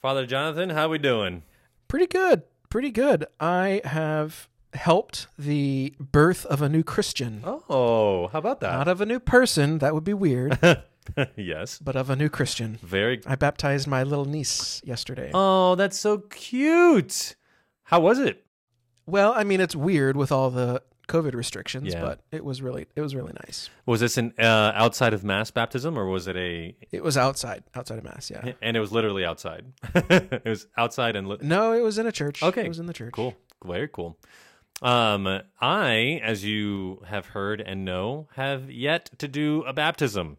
Father Jonathan, how are we doing? Pretty good. Pretty good. I have helped the birth of a new Christian. Oh, how about that? Not of a new person, that would be weird, yes. but of a new Christian. Very. I baptized my little niece yesterday. Oh, that's so cute. How was it? well, I mean, it's weird with all the COVID restrictions, Yeah. but it was really it was really nice. Was this an uh, outside of mass baptism, or was it a? It was outside, outside of mass, yeah. And it was literally outside. it was outside and. Li- No, it was in a church. Okay. It was in the church. Cool. Very cool. Um, I, as you have heard and know, have yet to do a baptism.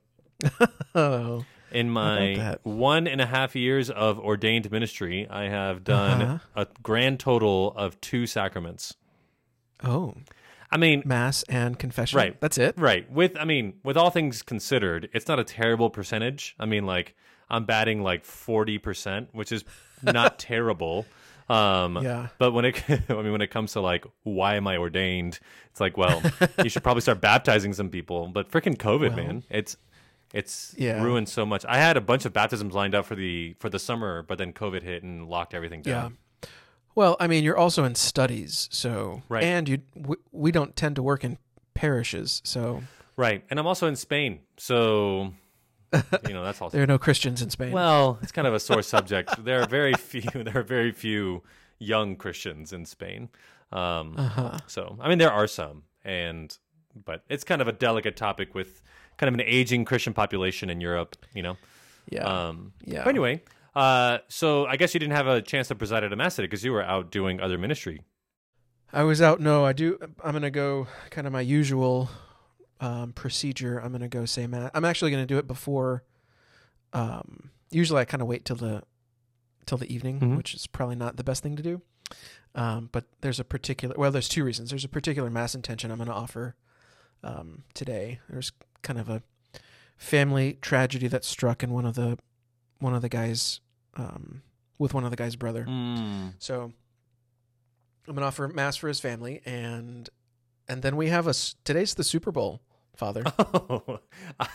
Oh. In my one and a half years of ordained ministry, I have done Uh-huh. a grand total of two sacraments. Oh. I mean, Mass and confession. Right. That's it. right. With, I mean, with all things considered, it's not a terrible percentage. I mean, like, I'm batting like 40%, which is not terrible. Um, Yeah. But when it, I mean, when it comes to like, why am I ordained? It's like, well, you should probably start baptizing some people. But freaking COVID, man, it's it's Yeah. ruined so much. I had a bunch of baptisms lined up for the for the summer, but then COVID hit and locked everything down. Yeah. Well, I mean, you're also in studies, so Right. and you we, we don't tend to work in parishes, so Right, and I'm also in Spain, so you know that's also there are no Christians in Spain. Well, it's kind of a sore subject. There are very few. There are very few young Christians in Spain. Um, uh-huh. So, I mean, there are some, and but it's kind of a delicate topic with kind of an aging Christian population in Europe. You know. Yeah. Um, yeah. But anyway, uh, so I guess you didn't have a chance to preside at a mass today because you were out doing other ministry. I was out. No, I do. I'm gonna go kind of my usual um, procedure. I'm gonna go say mass. I'm actually gonna do it before. Um, usually, I kind of wait till the till the evening, Mhm. which is probably not the best thing to do. Um, but there's a particular. Well, there's two reasons. There's a particular mass intention I'm gonna offer um, today. There's kind of a family tragedy that struck in one of the one of the guys um, with one of the guy's brother. Mm. So I'm gonna offer mass for his family, and and then we have a today's the Super Bowl, Father. Oh, I,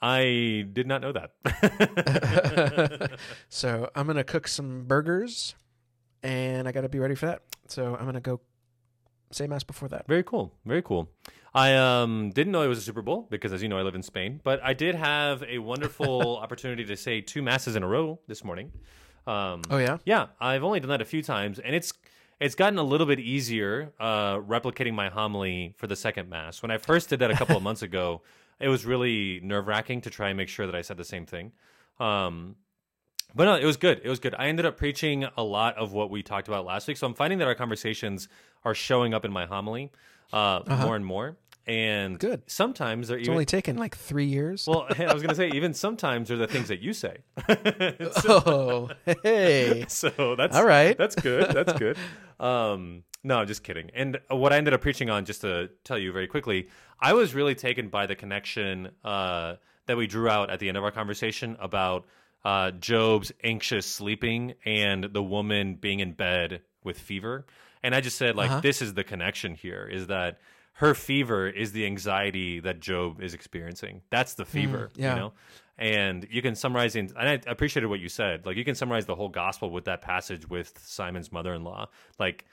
I did not know that. so I'm gonna cook some burgers, and I got to be ready for that. So I'm gonna go say mass before that. Very cool. Very cool. I um didn't know it was a Super Bowl because, as you know, I live in Spain. But I did have a wonderful opportunity to say two masses in a row this morning. Um, Oh yeah, yeah, I've only done that a few times, and it's it's gotten a little bit easier uh, replicating my homily for the second mass. When I first did that a couple of months ago, it was really nerve wracking to try and make sure that I said the same thing. Um, but no, it was good. It was good. I ended up preaching a lot of what we talked about last week, so I'm finding that our conversations are showing up in my homily uh, more and more. And Uh-huh. Good. Sometimes they're it's even only taken like three years. well. I was going to say even sometimes they're the things that you say. oh hey, so that's all right. that's good. That's good. Um, no, I'm just kidding. And what I ended up preaching on, just to tell you very quickly, I was really taken by the connection uh, that we drew out at the end of our conversation about uh, Job's anxious sleeping and the woman being in bed with fever. And I just said, like, Uh-huh. this is the connection here: is that her fever is the anxiety that Job is experiencing. That's the fever, yeah. you know. And you can summarize, in, and I appreciated what you said. Like you can summarize the whole gospel with that passage with Simon's mother-in-law. Like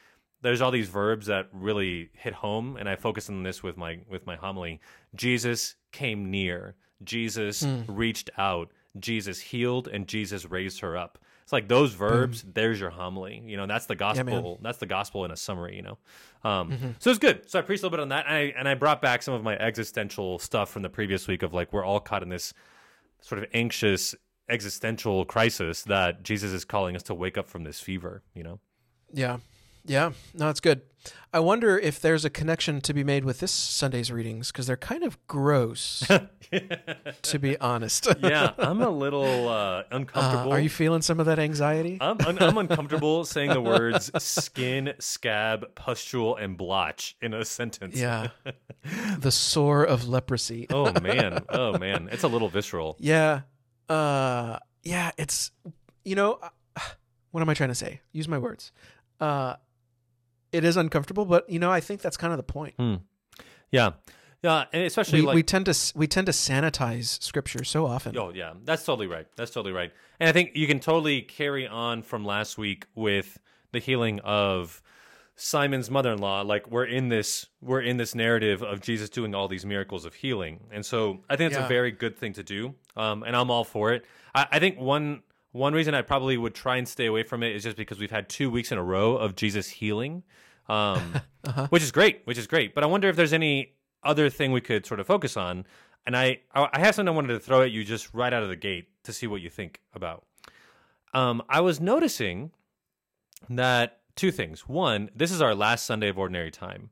there's all these verbs that really hit home, and I focus on this with my with my homily. Jesus came near. Jesus reached out. Jesus healed, and Jesus raised her up. It's like those verbs. There's your homily. You know, that's the gospel. that's the gospel in a summary. You know, um, so it's good. So I preached a little bit on that, and I, and I brought back some of my existential stuff from the previous week of like we're all caught in this sort of anxious existential crisis that Jesus is calling us to wake up from this fever. You know. Yeah. Yeah. No, it's good. I wonder if there's a connection to be made with this Sunday's readings because they're kind of gross, to be honest. yeah, I'm a little uh, Uh, uncomfortable. are you feeling some of that anxiety? I'm, un- I'm uncomfortable saying the words skin, scab, pustule, and blotch in a sentence. yeah. the sore of leprosy. Oh man. Oh man. It's a little visceral. Yeah. Uh yeah, it's you know, uh, what am I trying to say? Use my words. Uh it is uncomfortable, but you know, I think that's kind of the point. Yeah. Yeah, and especially We, like we tend to we tend to sanitize scripture so often. Oh yeah, that's totally right. That's totally right. And I think you can totally carry on from last week with the healing of Simon's mother-in-law. Like we're in this we're in this narrative of Jesus doing all these miracles of healing, and so I think it's Yeah. a very good thing to do. Um, and I'm all for it. I, I think one one reason I probably would try and stay away from it is just because we've had two weeks in a row of Jesus healing, um, which is great, which is great. But I wonder if there's any other thing we could sort of focus on. And I, I have something I wanted to throw at you just right out of the gate to see what you think about. Um, I was noticing that two things. One, this is our last Sunday of ordinary time.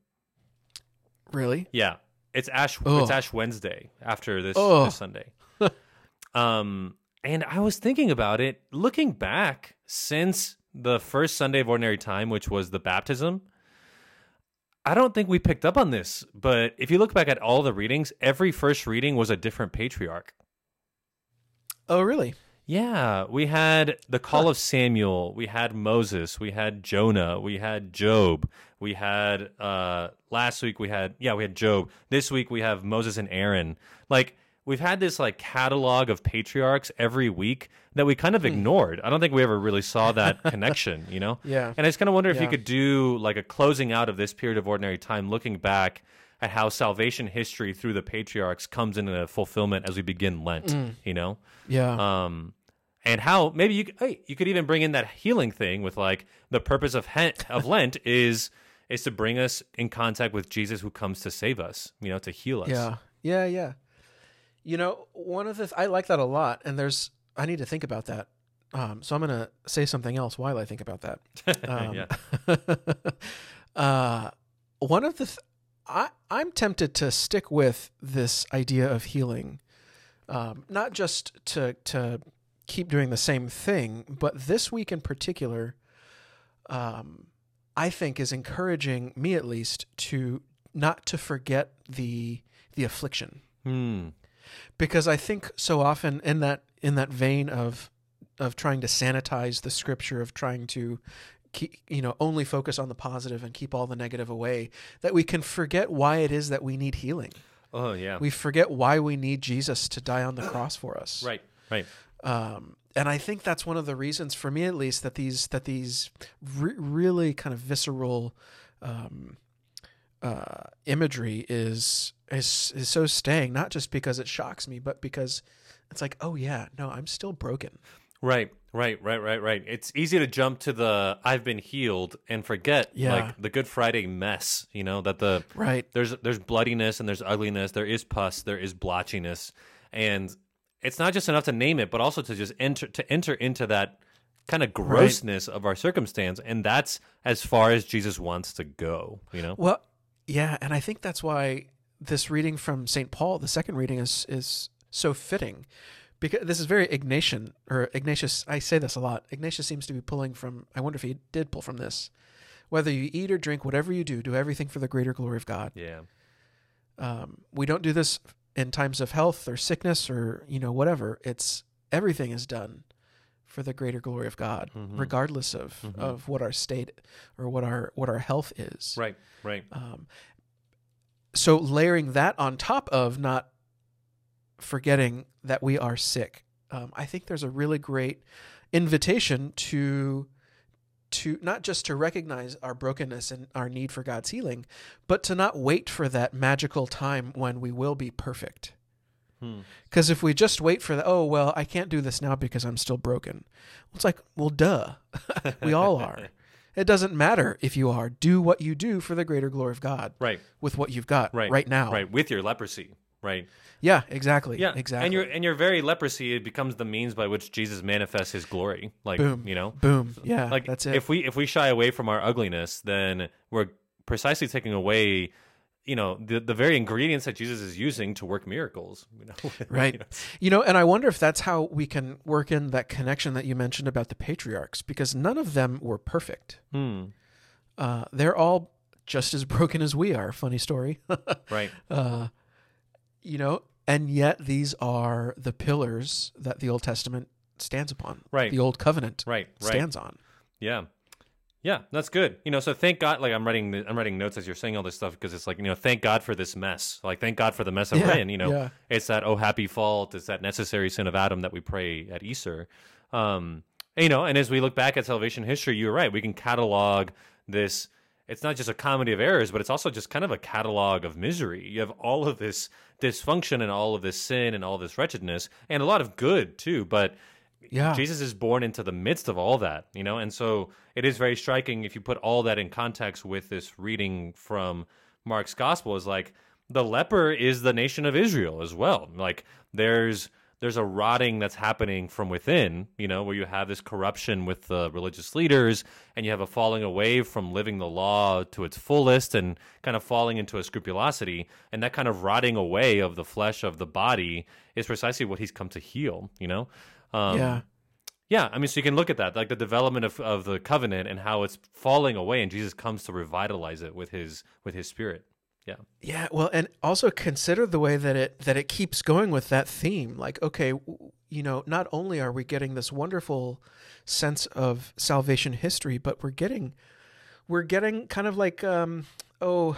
Really? Yeah, it's Ash. It's Ash Wednesday after this, this Sunday. um, and I was thinking about it, looking back since the first Sunday of ordinary time, which was the baptism. I don't think we picked up on this, but if you look back at all the readings, every first reading was a different patriarch. Oh, really? Yeah, we had the call of Samuel, we had Moses, we had Jonah, we had Job, we had uh last week we had yeah, we had Job. This week we have Moses and Aaron. Like we've had this like catalog of patriarchs every week that we kind of ignored. I don't think we ever really saw that connection, you know? Yeah. And I just kind of wonder if you could do like a closing out of this period of ordinary time, looking back at how salvation history through the patriarchs comes into fulfillment as we begin Lent, you know? Yeah. um, and how maybe you hey, you could even bring in that healing thing with like the purpose of he- of Lent is is to bring us in contact with Jesus who comes to save us, you know, to heal us. Yeah, yeah, yeah. You know, one of the th- I like that a lot, and there's I need to think about that. Um, so I'm gonna say something else while I think about that. Um, yeah. uh, one of the th- I I'm tempted to stick with this idea of healing, um, not just to to keep doing the same thing, but this week in particular, um, I think is encouraging me at least to not to forget the the affliction Hmm. Because I think so often in that in that vein of of trying to sanitize the scripture of trying to keep you know only focus on the positive and keep all the negative away that we can forget why it is that we need healing. Oh yeah. We forget why we need Jesus to die on the cross for us. right. Right. Um, and I think that's one of the reasons, for me at least, that these that these re- really kind of visceral um, uh, imagery is is is so staying. Not just because it shocks me, but because it's like, oh yeah, no, I'm still broken. Right. Right. Right. Right. Right. It's easy to jump to the I've been healed and forget Yeah. like the Good Friday mess. You know that the Right. there's there's bloodiness and there's ugliness there is pus there is blotchiness and it's not just enough to name it but also to just enter to enter into that kind of grossness of our circumstance and that's as far as jesus wants to go you know Well, yeah, and I think that's why this reading from St. Paul, the second reading, is is so fitting. Because this is very Ignatian or Ignatius. I say this a lot. Ignatius seems to be pulling from. I wonder if he did pull from this. Whether you eat or drink, whatever you do, do everything for the greater glory of God. yeah Um, we don't do this in times of health or sickness or you know whatever. It's everything is done for the greater glory of God, Mhm. regardless of Mhm. of what our state or what our what our health is. right right Um, so layering that on top of not forgetting that we are sick, um, I think there's a really great invitation to to not just to recognize our brokenness and our need for God's healing, but to not wait for that magical time when we will be perfect. Hmm. Because if we just wait for the, oh, well, I can't do this now because I'm still broken. It's like, well, duh. we all are. It doesn't matter if you are. Do what you do for the greater glory of God right with what you've got right right, now. right with your leprosy right Yeah, exactly. yeah exactly. and your and your very leprosy it becomes the means by which jesus manifests his glory like Boom. you know Boom. Yeah, like that's it. if we if we shy away from our ugliness then we're precisely taking away you know the the very ingredients that jesus is using to work miracles you know Right. You know? You know, and I wonder if that's how we can work in that connection that you mentioned about the patriarchs, because none of them were perfect. Hmm. Uh, they're all just as broken as we are. Funny story. right uh, you know, and yet these are the pillars that the Old Testament stands upon. Right. The Old Covenant right right stands on. yeah Yeah, that's good. You know, so thank God. Like I'm writing, the, I'm writing notes as you're saying all this stuff because it's like you know, thank God for this mess. Like thank God for the mess I'm Yeah, in. You know, yeah. it's that oh happy fault. It's that necessary sin of Adam that we pray at Easter. Um, you know, and as we look back at salvation history, you're right. We can catalog this. It's not just a comedy of errors, but it's also just kind of a catalog of misery. You have all of this dysfunction and all of this sin and all this wretchedness, and a lot of good too. But Yeah. Jesus is born into the midst of all that, you know, and so it is very striking if you put all that in context with this reading from Mark's gospel is like the leper is the nation of Israel as well. Like there's there's a rotting that's happening from within, you know, where you have this corruption with the religious leaders and you have a falling away from living the law to its fullest and kind of falling into a scrupulosity. And that kind of rotting away of the flesh of the body is precisely what he's come to heal, you know? Um, yeah. yeah, I mean, so you can look at that, like the development of, of the covenant and how it's falling away, and Jesus comes to revitalize it with his with his spirit. Yeah, Yeah, well, and also consider the way that it that it keeps going with that theme. Like, okay, you know, not only are we getting this wonderful sense of salvation history, but we're getting we're getting kind of like um oh,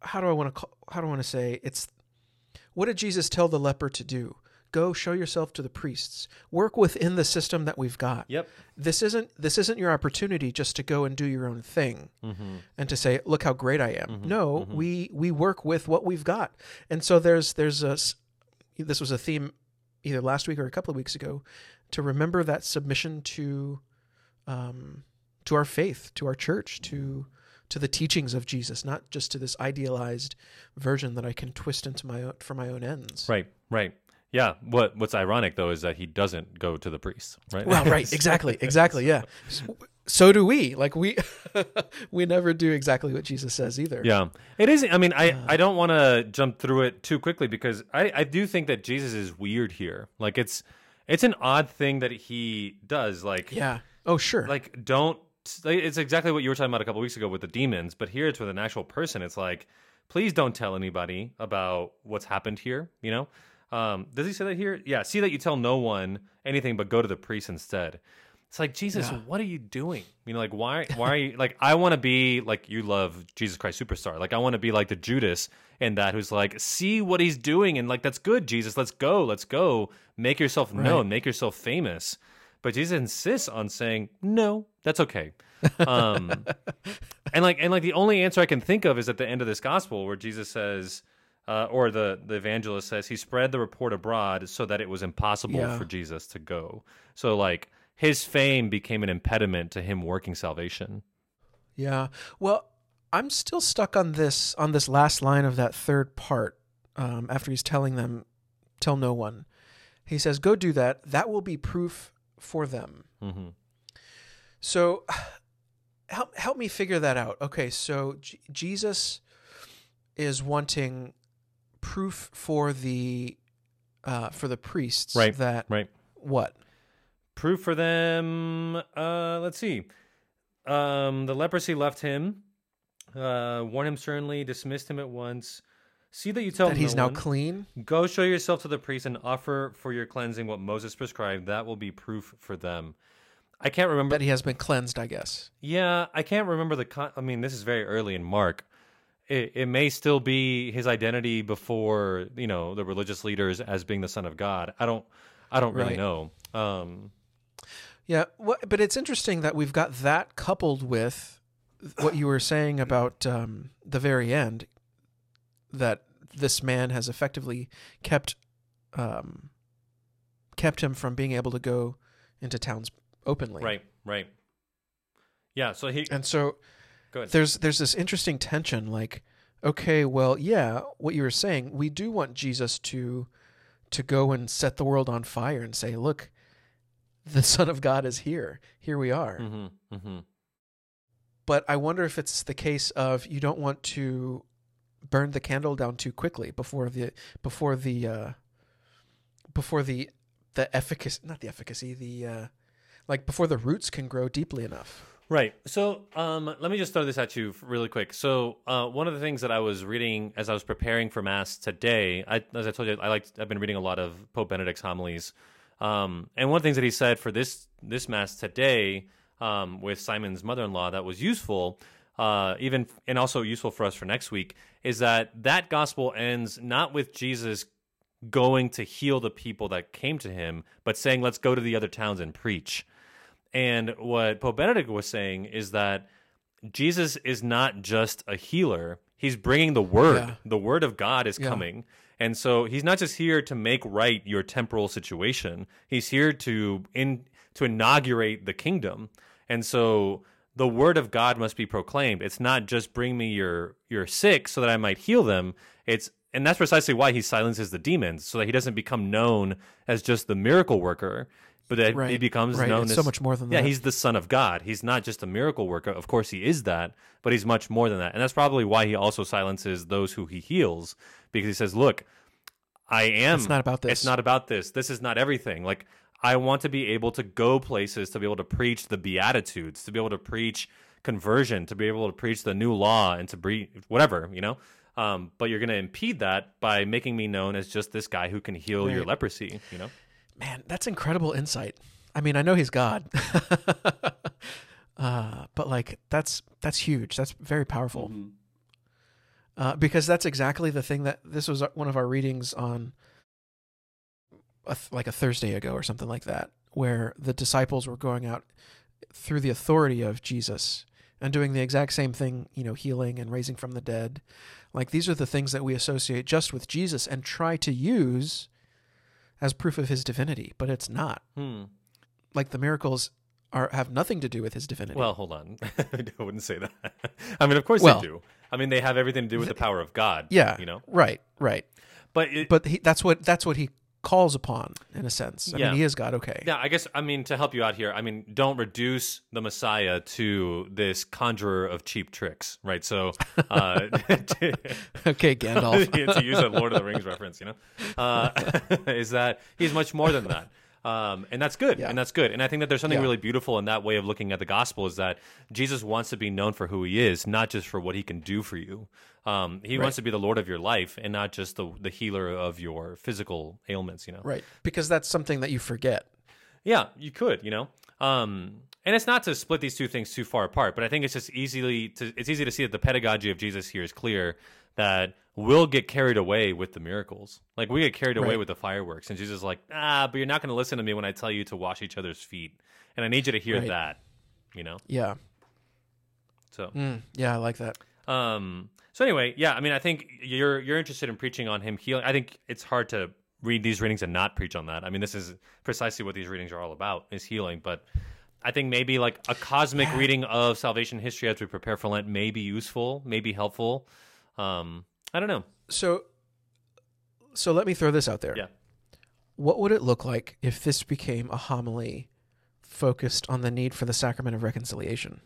how do I want to call, how do I want to say it's what did Jesus tell the leper to do? Go show yourself to the priests. Work within the system that we've got. Yep. This isn't this isn't your opportunity just to go and do your own thing Mm-hmm. and to say, "Look how great I am." No, we we work with what we've got, and so there's there's a this was a theme either last week or a couple of weeks ago to remember that submission to um, to our faith, to our church, to to the teachings of Jesus, not just to this idealized version that I can twist into my own, for my own ends. Right, right. Yeah. What What's ironic though is that he doesn't go to the priest. Right. Well, right, exactly, exactly, yeah. So, so do we. Like we we never do exactly what Jesus says either. Yeah, it is. I mean, I, uh. I don't want to jump through it too quickly because I, I do think that Jesus is weird here. Like it's it's an odd thing that he does. Like Yeah. Oh, sure. like don't. It's exactly what you were talking about a couple weeks ago with the demons, but here it's with an actual person. It's like, please don't tell anybody about what's happened here. You know, um, does he say that here? Yeah. See that you tell no one anything, but go to the priest instead. It's like Jesus, Yeah. what are you doing? You know, like why? Why are you like? I want to be like you love Jesus Christ Superstar. Like I want to be like the Judas in that, who's like, see what he's doing, and like that's good, Jesus. Let's go, let's go. Make yourself known, make yourself famous. But Jesus insists on saying, no, that's okay. Um, and like, and like the only answer I can think of is at the end of this gospel where Jesus says. Uh, or the, the evangelist says he spread the report abroad so that it was impossible Yeah. for Jesus to go. So like his fame became an impediment to him working salvation. Yeah. Well, I'm still stuck on this on this last line of that third part. Um, after he's telling them, "Tell no one," he says, "Go do that. That will be proof for them." hmm So, help help me figure that out. Okay, so J- Jesus is wanting proof for the uh, for the priests Right, that Right. what Proof for them. Uh, let's see. Um, the leprosy left him. Uh, warn him sternly. Dismissed him at once. See that you tell that he's no now one. clean. Go show yourself to the priest and offer for your cleansing what Moses prescribed. That will be proof for them. I can't remember. That he has been cleansed, I guess. Yeah, I can't remember the. Con- I mean, this is very early in Mark. It, it may still be his identity before you know the religious leaders as being the son of God. I don't. I don't really Right. know. Um, Yeah, but it's interesting that we've got that coupled with what you were saying about um, the very end, that this man has effectively kept um, kept him from being able to go into towns openly. right. Right. Yeah. So he. And so Go ahead. there's there's this interesting tension. Like, okay, well, yeah, what you were saying, we do want Jesus to to go and set the world on fire and say, look, the Son of God is here. Here we are. hmm hmm but I wonder if it's the case of you don't want to burn the candle down too quickly before the before the uh, before the the efficacy not the efficacy the uh, like before the roots can grow deeply enough. Right. So, um, let me just throw this at you really quick. So, uh, one of the things that I was reading as I was preparing for mass today, I, as I told you, I like I've been reading a lot of Pope Benedict's homilies, um, and one of the things that he said for this this mass today, um, with Simon's mother-in-law that was useful, uh, even and also useful for us for next week, is that that gospel ends not with Jesus going to heal the people that came to him, but saying, "Let's go to the other towns and preach." And what Pope Benedict was saying is that Jesus is not just a healer; he's bringing the word. Yeah. The word of God is Yeah. coming. And so he's not just here to make right your temporal situation. He's here to in to inaugurate the kingdom. And so the word of God must be proclaimed. It's not just bring me your your sick so that I might heal them. It's and that's precisely why he silences the demons so that he doesn't become known as just the miracle worker, but that he becomes right. known It's as so much more than yeah, that. Yeah, he's the son of God. He's not just a miracle worker. Of course, he is that, but he's much more than that. And that's probably why he also silences those who he heals because he says, "Look, I am. It's not about this. It's not about this. This is not everything. Like I want to be able to go places to be able to preach the beatitudes, to be able to preach conversion, to be able to preach the new law, and to breathe whatever you know." Um, but you're going to impede that by making me known as just this guy who can heal your leprosy. You know, Man, that's incredible insight. I mean, I know he's God, uh, but like that's that's huge. That's very powerful. Mhm. Uh, because that's exactly the thing that this was one of our readings on, a th- like a Thursday ago or something like that, where the disciples were going out through the authority of Jesus and doing the exact same thing, you know, healing and raising from the dead. Like these are the things that we associate just with Jesus and try to use as proof of his divinity, but it's not. hmm. Like the miracles are have nothing to do with his divinity. Well, hold on. I wouldn't say that. I mean, of course Well- they do. I mean, they have everything to do with the power of God. yeah, you know. right, right. But it, But he, that's what that's what he calls upon in a sense. I Yeah. mean, he is God. Okay. yeah, I guess I mean to help you out here. I mean, don't reduce the Messiah to this conjurer of cheap tricks, right? So, uh, to, Okay, Gandalf. to use a Lord of the Rings reference, you know, uh, is that he's much more than that. Um, and that's good, Yeah. and that's good, and I think that there's something Yeah. really beautiful in that way of looking at the gospel. Is that Jesus wants to be known for who he is, not just for what he can do for you. Um, he Right. wants to be the Lord of your life, and not just the the healer of your physical ailments. You know, right. Because that's something that you forget. yeah, you could, you know. Um, and it's not to split these two things too far apart, but I think it's just easily to it's easy to see that the pedagogy of Jesus here is clear that we'll get carried away with the miracles. Like we get carried away Right. with the fireworks, and Jesus is like, ah, but you're not going to listen to me when I tell you to wash each other's feet, and I need you to hear Right. that, you know. Yeah. So, Mm, yeah, I like that. um, so anyway, yeah, I mean, I think you're you're interested in preaching on him healing. I think it's hard to read these readings and not preach on that. I mean, this is precisely what these readings are all about is healing. But I think maybe like a cosmic reading of salvation history as we prepare for Lent may be useful, may be helpful. Um, I don't know. So, so let me throw this out there. Yeah. What would it look like if this became a homily focused on the need for the sacrament of reconciliation,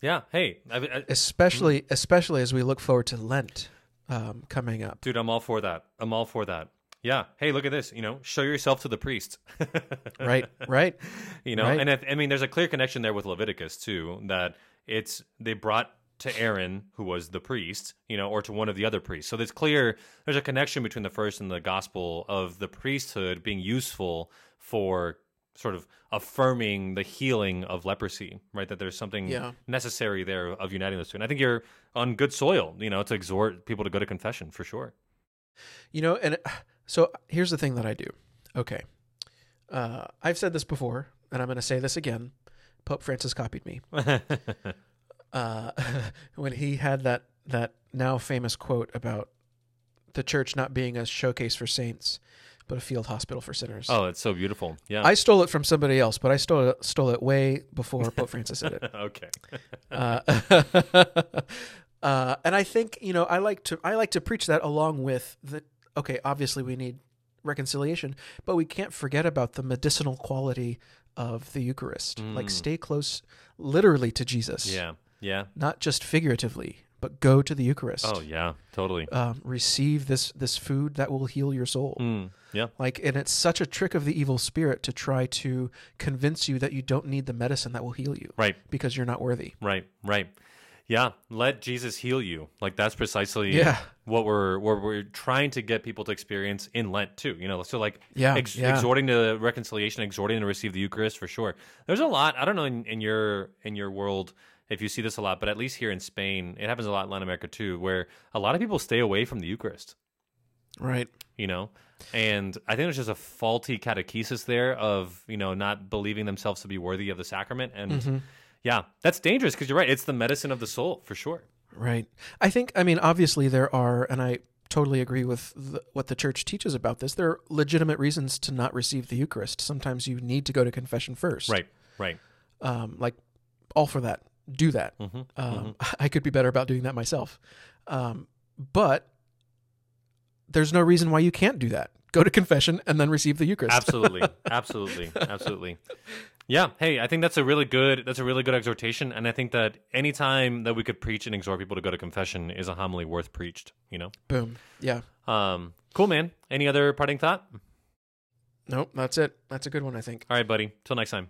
Yeah. Hey, I, I, especially Mm-hmm. especially as we look forward to Lent um, coming up? dude, I'm all for that. I'm all for that. Yeah. Hey, look at this. You know, show yourself to the priest. Right. Right. you know Right. and if, i mean there's a clear connection there with leviticus too that it's they brought to aaron who was the priest you know or to one of the other priests so there's clear there's a connection between the first and the gospel of the priesthood being useful for sort of affirming the healing of leprosy right that there's something Yeah. necessary there of uniting those two and i think you're on good soil you know to exhort people to go to confession for sure You know, and so here's the thing that I do. Okay. Uh, I've said this before, and I'm going to say this again. Pope Francis copied me. Uh, when he had that, that now famous quote about the church not being a showcase for saints, but a field hospital for sinners. oh it's so beautiful yeah I stole it from somebody else, but I stole it, stole it way before Pope Francis said it. okay Uh, uh, and I think you know I like to I like to preach that along with the okay. Obviously, we need reconciliation, but we can't forget about the medicinal quality of the Eucharist. Like, Mm. stay close, literally to Jesus. yeah yeah not just figuratively, but go to the Eucharist. oh yeah totally Um, receive this this food that will heal your soul. Mm, yeah. Like, and it's such a trick of the evil spirit to try to convince you that you don't need the medicine that will heal you Right. because you're not worthy. Right. Right. Yeah, let Jesus heal you. Like that's precisely Yeah. what we're what we're trying to get people to experience in Lent too. You know, so like Yeah, ex- yeah. exhorting to reconciliation, exhorting to receive the Eucharist for sure. There's a lot. I don't know in, in your in your world if you see this a lot, but at least here in Spain, it happens a lot in Latin America too, where a lot of people stay away from the Eucharist. Right. You know, and I think there's just a faulty catechesis there of you know not believing themselves to be worthy of the sacrament, and Mm-hmm. yeah, that's dangerous because you're right. It's the medicine of the soul for sure. Right. I think, I mean, obviously there are, and I totally agree with the, what the church teaches about this, there are legitimate reasons to not receive the Eucharist. Sometimes you need to go to confession first. Right. Right. Um, like, all for that. Do that. hmm Um, I could be better about doing that myself. Um, but there's no reason why you can't do that. Go to confession and then receive the Eucharist. absolutely absolutely absolutely yeah hey i think that's a really good that's a really good exhortation and i think that anytime that we could preach and exhort people to go to confession is a homily worth preached you know Boom. Yeah. um cool man any other parting thought Nope. That's it. That's a good one, I think. all right buddy till next time